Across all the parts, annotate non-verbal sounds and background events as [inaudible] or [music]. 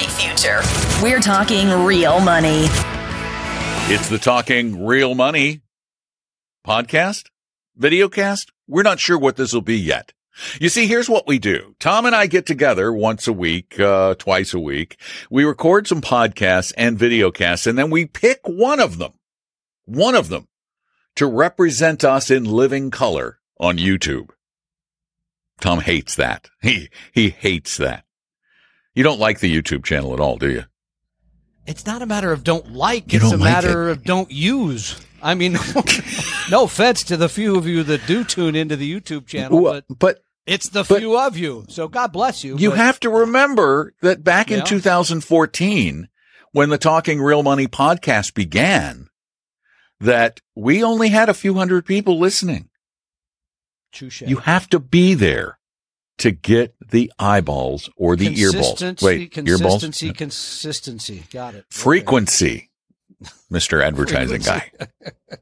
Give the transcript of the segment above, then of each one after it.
bright future. We're talking real money. It's the Talking Real Money podcast, videocast. We're not sure what this will be yet. You see, here's what we do. Tom and I get together once a week, uh, twice a week. We record some podcasts and videocasts, and then we pick one of them, one of them to represent us in living color on YouTube. Tom hates that. He, he hates that. You don't like the YouTube channel at all, do you? It's not a matter of don't like. You it's don't a like matter it. of don't use. I mean, [laughs] no offense to the few of you that do tune into the YouTube channel, Well, but but it's the but- few of you. So God bless you. You but have to remember that back in Yeah. 2014, when the Talking Real Money podcast began, that we only had a few hundred people listening. touche. You have to be there to get the eyeballs or the earballs. Consistency, Wait, consistency, earballs? consistency. Got it. Frequency, Mr. [laughs] Advertising Frequency.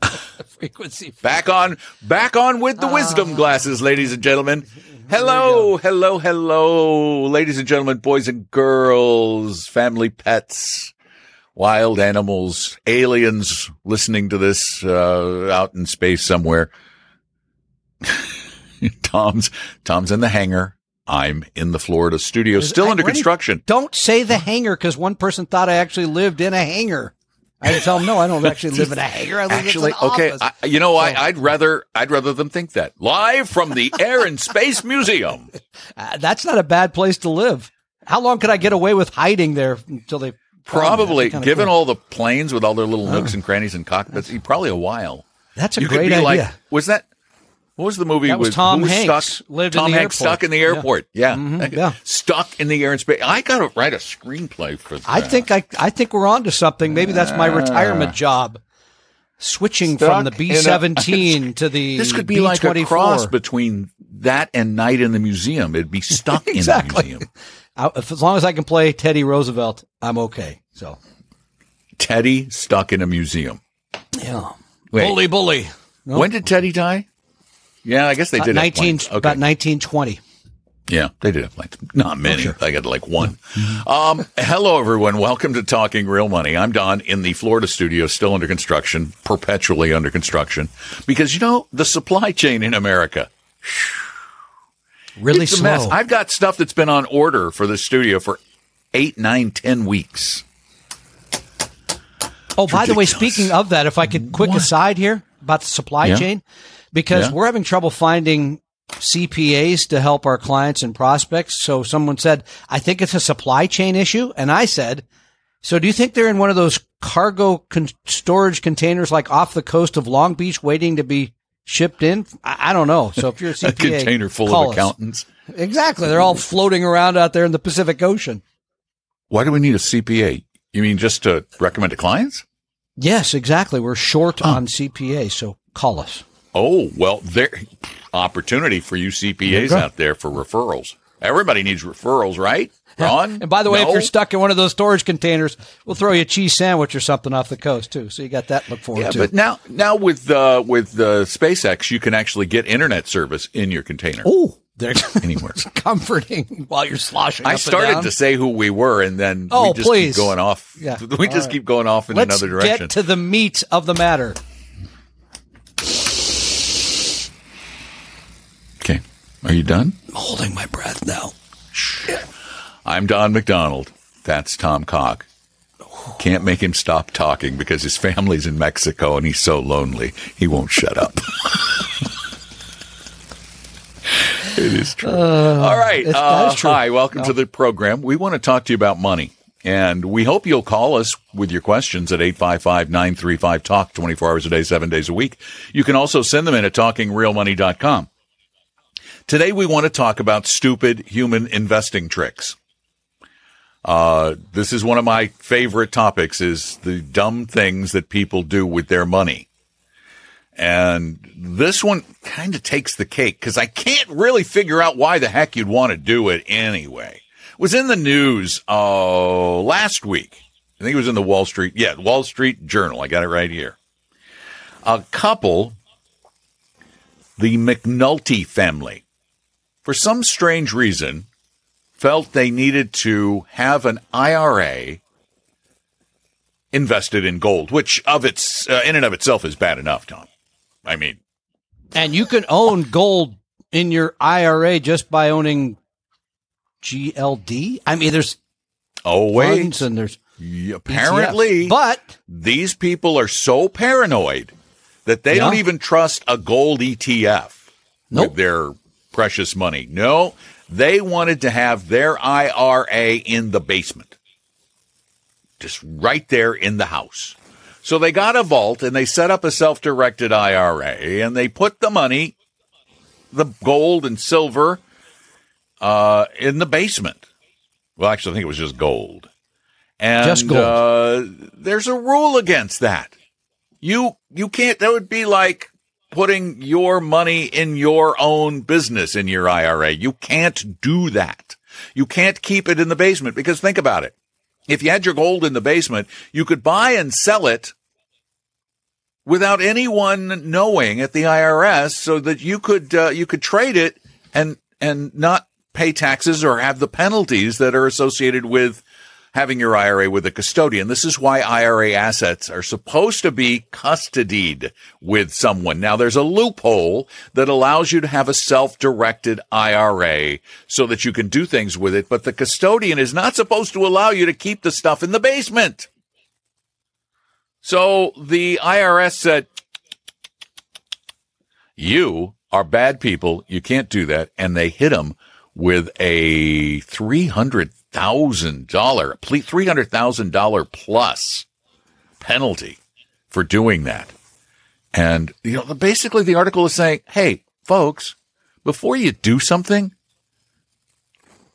guy. [laughs] Frequency. Back on, back on with the wisdom Ah. glasses, ladies and gentlemen. Hello, hello, hello, ladies and gentlemen, boys and girls, family pets, wild animals, aliens listening to this uh, out in space somewhere. [laughs] [laughs] Tom's Tom's in the hangar. I'm in the Florida studio, still I- under construction. Don't say the hangar because one person thought I actually lived in a hangar. I had to tell them, no, I don't actually live in a hangar. I live Actually, in an okay, office. I, you know, I, So- I'd rather I'd rather them think that live from the Air and Space Museum. [laughs] Uh, that's not a bad place to live. How long could I get away with hiding there until they? Probably, That'd be kinda given cool. all the planes with all their little nooks and crannies and cockpits, probably a while. That's a you great idea. like, was that? What was the movie? That was with Tom Hanks, Stuck, lived in the Hanks airport. stuck in the Yeah. airport. Yeah, Mhm, [laughs] yeah. stuck in the air and space. I got to write a screenplay for that. I think I, I think we're on to something. Maybe that's my retirement job. Switching from the Stuck B seventeen [laughs] to the this could be like a B-24. cross between that and Night in the Museum. It'd be [laughs] stuck Exactly. in the museum. I- if, as long as I can play Teddy Roosevelt, I'm okay. So Teddy stuck in a museum. yeah, Wait, bully, bully. No. when did Teddy die? Yeah, I guess they did. have nineteen. Okay. about nineteen twenty. Yeah, they did have planes. Not many. sure. I got like one. Um, hello, everyone. Welcome to Talking Real Money. I'm Don in the Florida studio, still under construction, perpetually under construction, because you know the supply chain in America. Really it's a slow. mess. I've got stuff that's been on order for the studio for eight, nine, ten weeks. Oh, by the way, speaking of that, if I could quick What? aside here about the supply Yeah. chain, because Yeah. we're having trouble finding CPAs to help our clients and prospects. So someone said, I think it's a supply chain issue. And I said, so do you think they're in one of those cargo con- storage containers like off the coast of Long Beach waiting to be shipped in? I, I don't know. So if you're a [laughs] CPA, A container full of us. accountants. Exactly. They're all floating around out there in the Pacific Ocean. Why do we need a CPA? You mean just to recommend to clients? Yes, exactly. We're short on CPA. So call us. Oh, well, there opportunity for you CPAs out there for referrals. Everybody needs referrals, right? Ron? And by the way, if you're stuck in one of those storage containers, we'll throw you a cheese sandwich or something off the coast too. So you got that look forward yeah, to. but now now with uh, with uh, SpaceX, you can actually get internet service in your container oh, they're anywhere. [laughs] comforting while you're sloshing. I started to say who we were, and then Oh, we just please. keep going off. Yeah. [laughs] We All just right. keep going off in Let's another direction. get to the meat of the matter. okay, are you done? I'm holding my breath now. Shit. I'm Don McDonald. That's Tom Cock. Can't make him stop talking because his family's in Mexico and he's so lonely he won't shut up. [laughs] it is true. All right. Uh, true. Hi, welcome to the program. We want to talk to you about money. And we hope you'll call us with your questions at 855-935-TALK 24 hours a day, seven days a week. You can also send them in at talkingrealmoney.com. Today we want to talk about stupid human investing tricks. Uh, this is one of my favorite topics is the dumb things that people do with their money. And this one kind of takes the cake because I can't really figure out why the heck you'd want to do it anyway. It was in the news, uh, last week. I think it was in the Wall Street. Yeah, Wall Street Journal. I got it right here. A couple, the McNulty family, for some strange reason, felt they needed to have an IRA invested in gold, which of its uh, in and of itself is bad enough, Tom. I mean, and you can own gold in your IRA just by owning GLD. I mean, there's oh wait, and there's apparently, ETFs. but these people are so paranoid that they yeah. don't even trust a gold ETF nope. with their precious money. No, they wanted to have their IRA in the basement, just right there in the house. So they got a vault and they set up a self directed IRA and they put the money, the gold and silver, uh, in the basement. Well, actually, I think it was just gold. And just gold. Uh, there's a rule against that. You you can't. That would be like putting your money in your own business in your IRA. You can't do that. You can't keep it in the basement because think about it. If you had your gold in the basement, you could buy and sell it without anyone knowing at the IRS so that you could uh, you could trade it and and not pay taxes or have the penalties that are associated with having your IRA with a custodian. This is why IRA assets are supposed to be custodied with someone. Now there's a loophole that allows you to have a self-directed IRA so that you can do things with it, but the custodian is not supposed to allow you to keep the stuff in the basement. So the IRS said, you are bad people. You can't do that. And they hit them with a $300,000, $300,000 plus penalty for doing that. And, you know, basically the article is saying, Hey, folks, before you do something,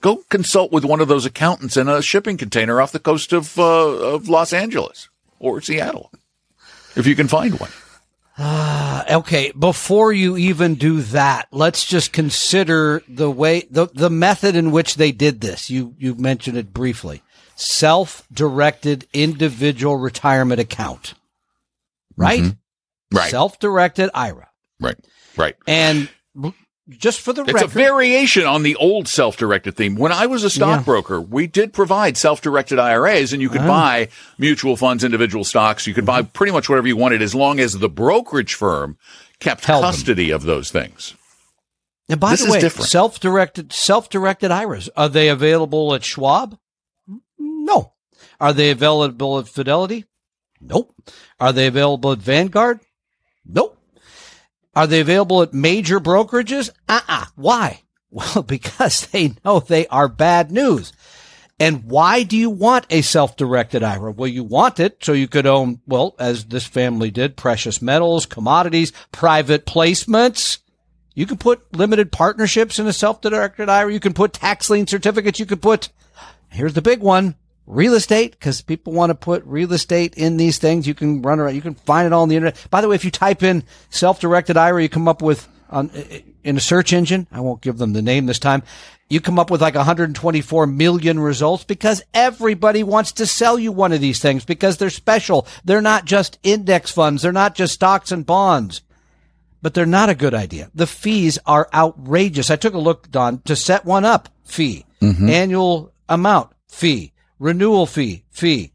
go consult with one of those accountants in a shipping container off the coast of, uh, of Los Angeles or Seattle, if you can find one. Uh, okay, before you even do that, let's just consider the way the the method in which they did this. You you mentioned it briefly. Self-directed individual retirement account. Right? Mm-hmm. Right. Self-directed IRA. Right. Right. And just for the it's record. It's a variation on the old self-directed theme. When I was a stockbroker, yeah. we did provide self-directed IRAs and you could uh buy mutual funds, individual stocks. You could buy pretty much whatever you wanted as long as the brokerage firm kept Held custody them. of those things. And by this the way, self-directed, self-directed IRAs, are they available at Schwab? No. Are they available at Fidelity? Nope. Are they available at Vanguard? Nope. Are they available at major brokerages? Uh-uh. Why? [laughs] Well, because they know they are bad news. And why do you want a self-directed IRA? Well, you want it so you could own, well, as this family did, precious metals, commodities, private placements. You can put limited partnerships in a self-directed IRA. You can put tax lien certificates. You can put, here's the big one, real estate because people want to put real estate in these things. You can run around. You can find it all on the internet. By the way, if you type in self-directed IRA, you come up with on in a search engine. I won't give them the name this time. You come up with like 124 million results because everybody wants to sell you one of these things because they're special. They're not just index funds. They're not just stocks and bonds. But they're not a good idea. The fees are outrageous. I took a look, Don, to set one up fee, mm-hmm. annual amount fee renewal fee, fee,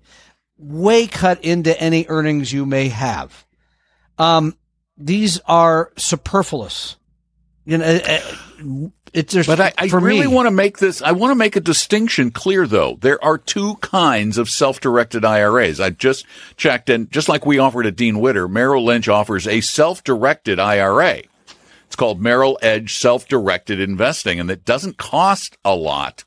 way cut into any earnings you may have. Um, these are superfluous. You know, uh, uh, it's just, but I, I really want to make this. I want to make a distinction clear, though. There are two kinds of self-directed IRAs. I just checked, and just like we offered at Dean Witter, Merrill Lynch offers a self-directed IRA. It's called Merrill Edge Self-Directed Investing, and it doesn't cost a lot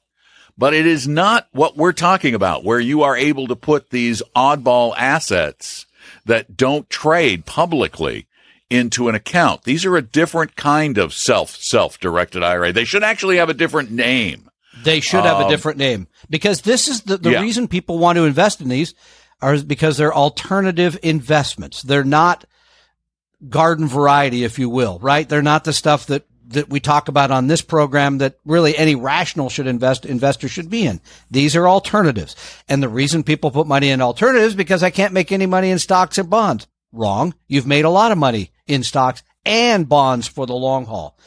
but it is not what we're talking about, where you are able to put these oddball assets that don't trade publicly into an account. These are a different kind of self self directed IRA. They should actually have a different name. They should have um, a different name because this is the, the yeah. reason people want to invest in these are because they're alternative investments. They're not garden variety, if you will, right? They're not the stuff that that we talk about on this program that really any rational should invest investor should be in. These are alternatives. And the reason people put money in alternatives because I can't make any money in stocks and bonds. Wrong. You've made a lot of money in stocks and bonds for the long haul.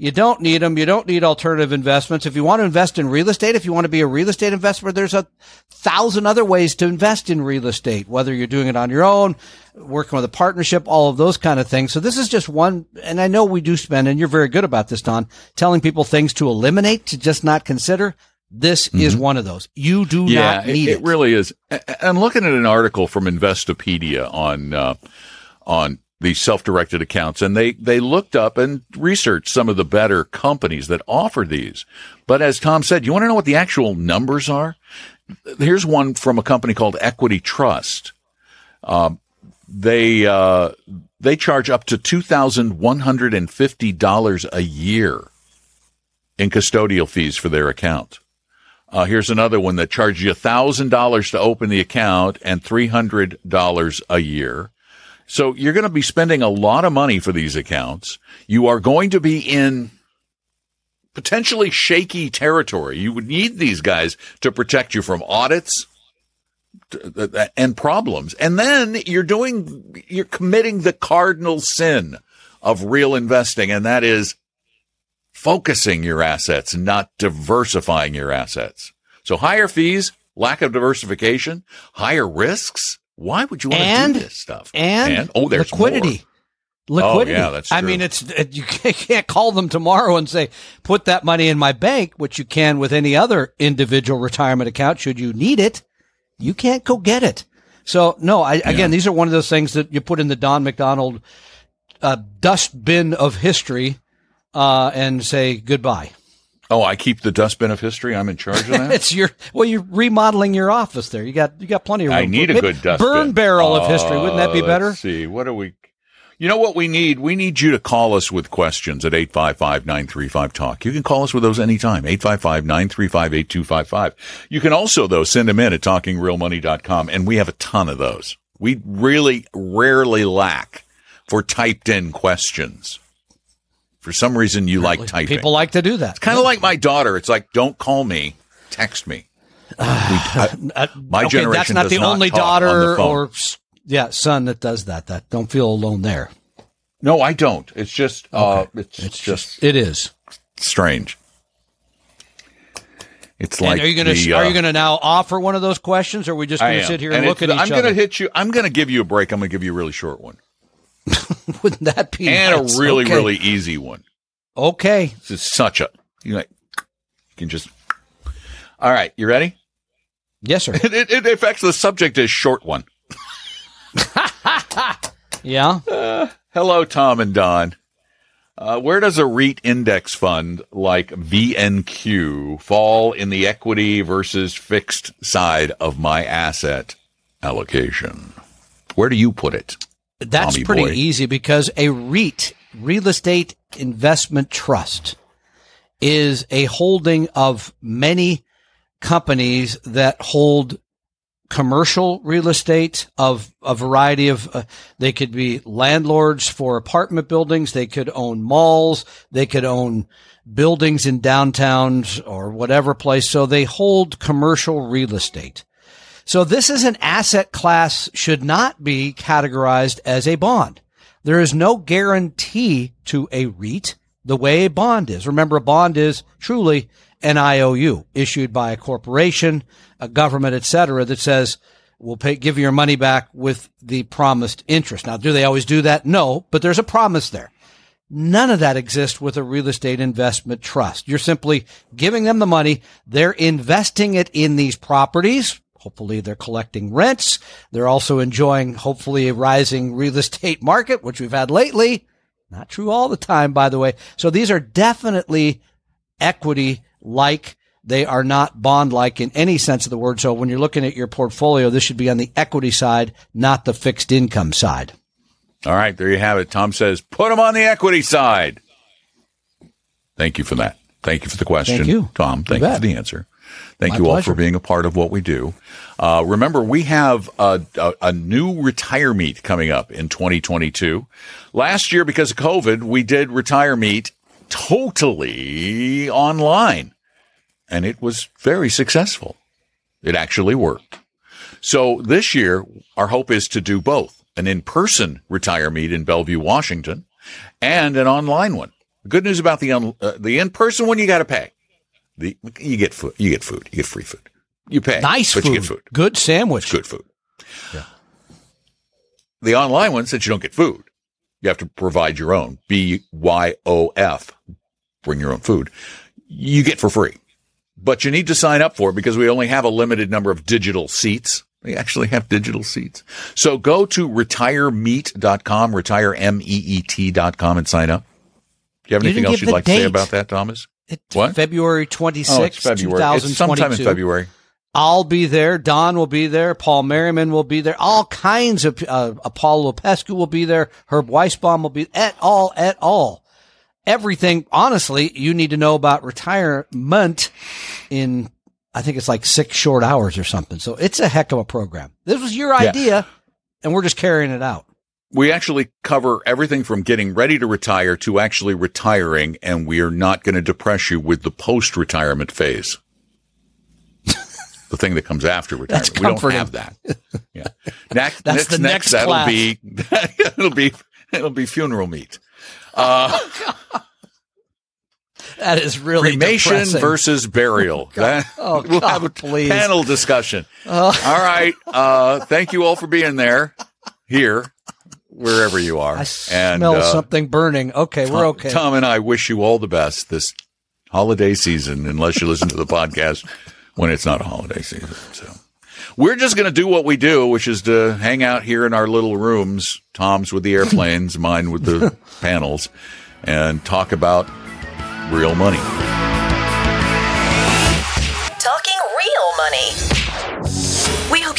You don't need them. You don't need alternative investments. If you want to invest in real estate, if you want to be a real estate investor, there's a thousand other ways to invest in real estate, whether you're doing it on your own, working with a partnership, all of those kind of things. So this is just one, and I know we do spend, and you're very good about this, Don, telling people things to eliminate, to just not consider. This mm-hmm. is one of those. You do yeah, not need it. It really is. I'm looking at an article from Investopedia on, uh, on these self-directed accounts and they, they looked up and researched some of the better companies that offer these. But as Tom said, you want to know what the actual numbers are? Here's one from a company called Equity Trust. Uh, they, uh, they charge up to $2,150 a year in custodial fees for their account. Uh, here's another one that charges you $1,000 to open the account and $300 a year. So you're going to be spending a lot of money for these accounts. You are going to be in potentially shaky territory. You would need these guys to protect you from audits and problems. And then you're doing, you're committing the cardinal sin of real investing. And that is focusing your assets, not diversifying your assets. So higher fees, lack of diversification, higher risks. Why would you want and, to do this stuff? And, and oh, there's liquidity. More. Liquidity. Oh, yeah, that's true. I mean, it's you [laughs] can't call them tomorrow and say, "Put that money in my bank," which you can with any other individual retirement account. Should you need it, you can't go get it. So, no, I, yeah. again, these are one of those things that you put in the Don McDonald uh, dustbin of history uh, and say goodbye. Oh, I keep the dustbin of history. I'm in charge of that. [laughs] it's your well, you're remodeling your office there. You got you got plenty of room. I need a good dustbin. Burn barrel of history. Wouldn't that be uh, better? Let's see. What are we? You know what we need? We need you to call us with questions at 855-935-TALK. You can call us with those anytime. 855-935-8255. You can also, though, send them in at talkingrealmoney.com, and we have a ton of those. We really rarely lack for typed in questions. For some reason, you like typing. People like to do that. It's kind of like my daughter. It's like, don't call me, text me. [sighs] we, I, my okay, generation that's not the not only daughter the or yeah son that does that. That don't feel alone there. No, I don't. It's just, uh, it's, It's just It is. strange. It's like and are you going to the, are uh, you going to now offer one of those questions, or are we just going to sit here and, look at each I'm other? gonna hit you. I'm going to give you a break. I'm going to give you a really short one [laughs] Wouldn't that be and nice? a really, Okay. really easy one. okay? This is such a you like you can just. All right, you ready? Yes, sir. [laughs] It, it, it affects the subject as short one. [laughs] Yeah. Hello, Tom and Don. Uh, where does a REIT index fund like VNQ fall in the equity versus fixed side of my asset allocation? Where do you put it? That's Tommy pretty boy. easy because a REIT, real estate investment trust, is a holding of many companies that hold commercial real estate of a variety of uh, they could be landlords for apartment buildings they could own malls they could own buildings in downtowns or whatever place so they hold commercial real estate so this is an asset class should not be categorized as a bond. There is no guarantee to a REIT the way a bond is. Remember, a bond is truly an IOU issued by a corporation, a government, etc., that says we'll pay, give you your money back with the promised interest. Now, do they always do that? No, but there's a promise there. None of that exists with a real estate investment trust. You're simply giving them the money. They're investing it in these properties. Hopefully they're collecting rents. They're also enjoying hopefully a rising real estate market, which we've had lately. Not true all the time, by the way. So these are definitely equity like. They are not bond like in any sense of the word. So when you're looking at your portfolio, this should be on the equity side, not the fixed income side. All right, there you have it. Tom says, put them on the equity side. Thank you for that. Thank you for the question, Thank you. Tom. Thank You you, for the answer. Thank My you all for being a part of what we do. Uh, remember, we have a, a, a new retire meet coming up in 2022. Last year, because of COVID, we did retire meet totally online, and it was very successful. It actually worked. So this year, our hope is to do both an in person retire meet in Bellevue, Washington, and an online one. The good news about the uh, the in person one, you got to pay. The you get food, you get food, you get free food. You pay, Nice but food. you get food. Good sandwich. Good food. The online one, since you don't get food, you have to provide your own. B Y O F. Bring your own food. You get for free. But you need to sign up for it because we only have a limited number of digital seats. We actually have digital seats. So go to retiremeet.com, retiremeet.com and sign up. Do you have anything didn't else you'd like to say about that, Thomas? It's What? February Oh, 26th, it's February. It's 2022. sometime in February. I'll be there. Don will be there. Paul Merriman will be there. All kinds of, uh, Apollo Pescu will be there. Herb Weisbaum will be at all, at all. Everything, honestly, you need to know about retirement in, I think it's like six short hours or something. So it's a heck of a program. This was your Yeah. idea and we're just carrying it out. We actually cover everything from getting ready to retire to actually retiring, and we are not going to depress you with the post-retirement phase. [laughs] the thing that comes after retirement. We don't have that. [laughs] Yeah. Next, That's next, the next that'll class. be [laughs] it'll be it'll be funeral meat. Uh, That is really cremation depressing. versus burial. That- Oh, we'll God, have a please. panel discussion. Oh. All right. Uh, thank you all for being there, here, wherever you are. I and smell uh, something burning. Okay, we're okay. Tom and I wish you all the best this holiday season, unless you listen to the podcast when it's not a holiday season. So we're just going to do what we do, which is to hang out here in our little rooms. Tom's with the airplanes, mine with the [laughs] panels, and talk about real money.